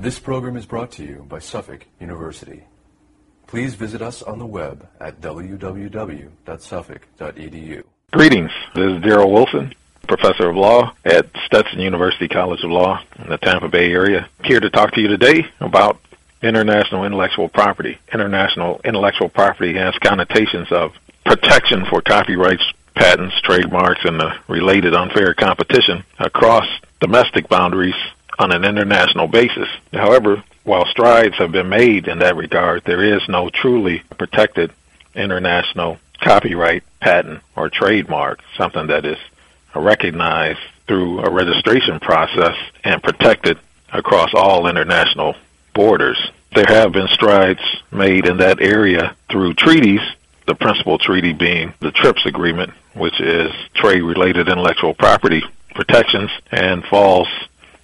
This program is brought to you by Suffolk University. Please visit us on the web at www.suffolk.edu. Greetings. This is Daryl Wilson, professor of law at Stetson University College of Law in the Tampa Bay area. Here to talk to you today about international intellectual property. International intellectual property has connotations of protection for copyrights, patents, trademarks, and the related unfair competition across domestic boundaries on an international basis. However, while strides have been made in that regard, there is no truly protected international copyright, patent, or trademark, something that is recognized through a registration process and protected across all international borders. There have been strides made in that area through treaties, the principal treaty being the TRIPS agreement, which is trade related intellectual property protections and falls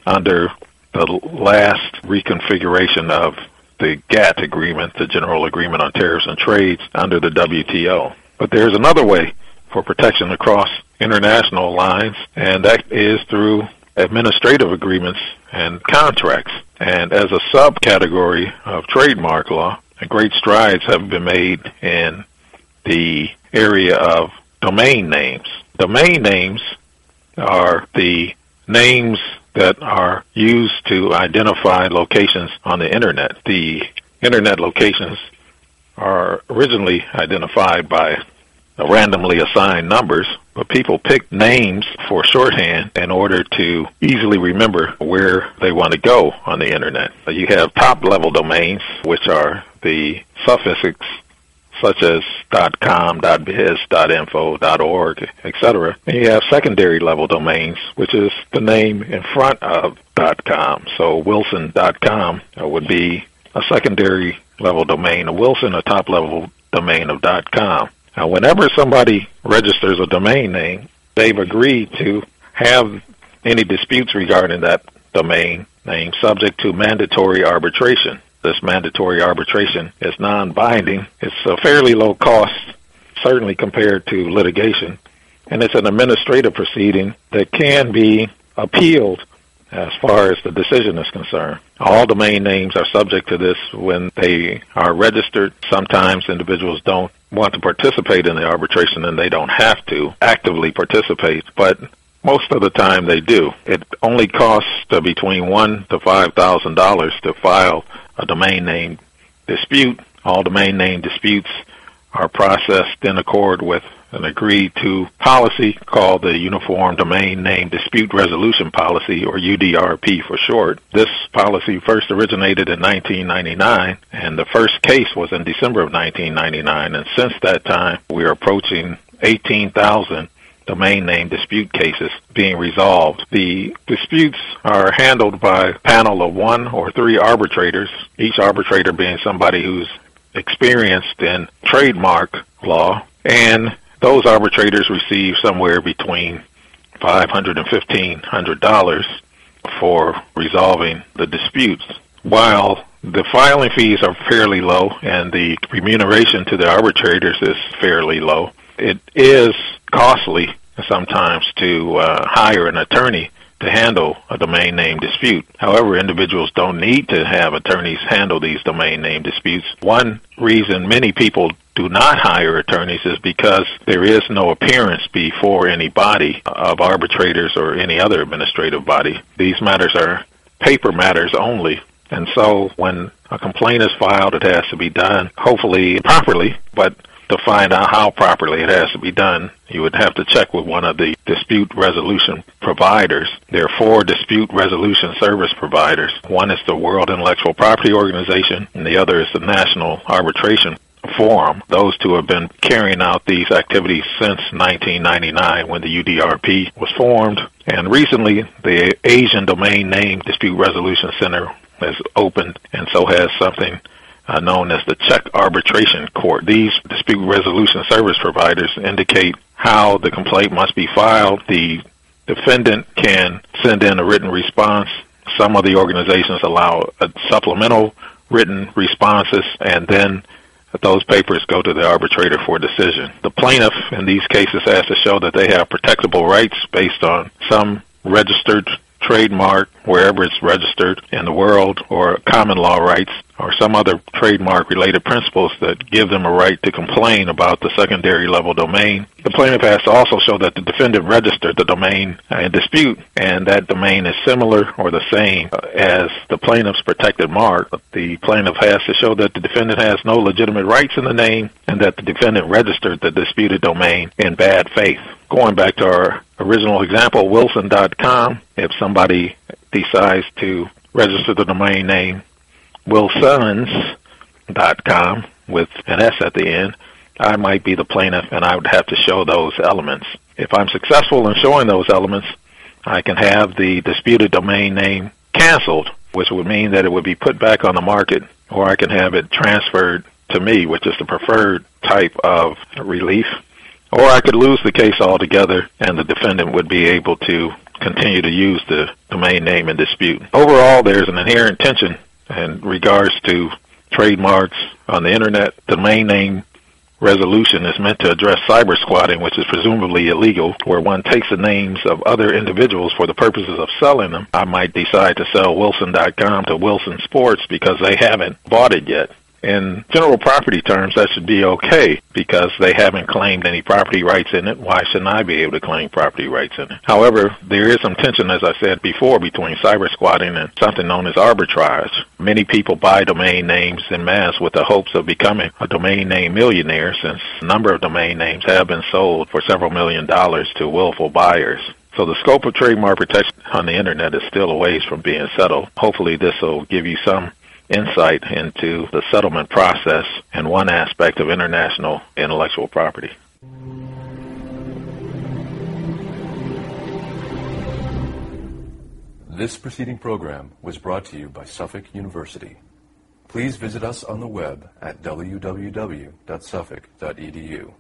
under the last reconfiguration of the GATT agreement, the General Agreement on Tariffs and Trades under the WTO. But there's another way for protection across international lines, and that is through administrative agreements and contracts. And as a subcategory of trademark law, great strides have been made in the area of domain names. Domain names are the names that are used to identify locations on the internet. The internet locations are originally identified by randomly assigned numbers, but people pick names for shorthand in order to easily remember where they want to go on the internet. You have top level domains, which are the suffixes such as .com, .biz, .info, .org, etc. And you have secondary level domains, which is the name in front of .com. So Wilson.com uh, would be a secondary level domain of Wilson, a top level domain of .com. Now, whenever somebody registers a domain name, they've agreed to have any disputes regarding that domain name subject to mandatory arbitration this mandatory arbitration is non-binding. It's a fairly low cost, certainly compared to litigation, and it's an administrative proceeding that can be appealed as far as the decision is concerned. All domain names are subject to this when they are registered. Sometimes individuals don't want to participate in the arbitration and they don't have to actively participate, but most of the time they do. It only costs uh, between one to five thousand dollars to file a domain name dispute. All domain name disputes are processed in accord with an agreed to policy called the Uniform Domain Name Dispute Resolution Policy, or UDRP for short. This policy first originated in 1999, and the first case was in December of 1999. And since that time, we are approaching 18,000 domain name dispute cases being resolved. The disputes are handled by a panel of one or three arbitrators, each arbitrator being somebody who's experienced in trademark law, and those arbitrators receive somewhere between $500 and $1,500 for resolving the disputes. While the filing fees are fairly low and the remuneration to the arbitrators is fairly low, it is costly sometimes to uh, hire an attorney to handle a domain name dispute. However, individuals don't need to have attorneys handle these domain name disputes. One reason many people do not hire attorneys is because there is no appearance before any body of arbitrators or any other administrative body. These matters are paper matters only. And so when a complaint is filed, it has to be done hopefully properly, but to find out how properly it has to be done, you would have to check with one of the dispute resolution providers. There are four dispute resolution service providers. One is the World Intellectual Property Organization, and the other is the National Arbitration Forum. Those two have been carrying out these activities since 1999 when the UDRP was formed. And recently, the Asian Domain Name Dispute Resolution Center has opened, and so has something uh, known as the Czech Arbitration Court. These dispute resolution service providers indicate how the complaint must be filed. The defendant can send in a written response. Some of the organizations allow supplemental written responses, and then those papers go to the arbitrator for decision. The plaintiff in these cases has to show that they have protectable rights based on some registered trademark wherever it's registered in the world or common law rights or some other trademark related principles that give them a right to complain about the secondary level domain. The plaintiff has to also show that the defendant registered the domain in dispute and that domain is similar or the same as the plaintiff's protected mark. The plaintiff has to show that the defendant has no legitimate rights in the name and that the defendant registered the disputed domain in bad faith. Going back to our original example, wilson.com, if somebody decides to register the domain name wilsons.com with an S at the end, I might be the plaintiff and I would have to show those elements. If I'm successful in showing those elements, I can have the disputed domain name canceled, which would mean that it would be put back on the market, or I can have it transferred to me, which is the preferred type of relief. Or I could lose the case altogether and the defendant would be able to continue to use the domain name in dispute. Overall, there's an inherent tension in regards to trademarks on the internet. Domain name resolution is meant to address cyber squatting, which is presumably illegal, where one takes the names of other individuals for the purposes of selling them. I might decide to sell Wilson.com to Wilson Sports because they haven't bought it yet in general property terms, that should be okay because they haven't claimed any property rights in it. Why shouldn't I be able to claim property rights in it? However, there is some tension, as I said before, between cyber squatting and something known as arbitrage. Many people buy domain names in mass with the hopes of becoming a domain name millionaire since a number of domain names have been sold for several million dollars to willful buyers. So the scope of trademark protection on the internet is still a ways from being settled. Hopefully this will give you some insight into the settlement process and one aspect of international intellectual property. This preceding program was brought to you by Suffolk University. Please visit us on the web at www.suffolk.edu.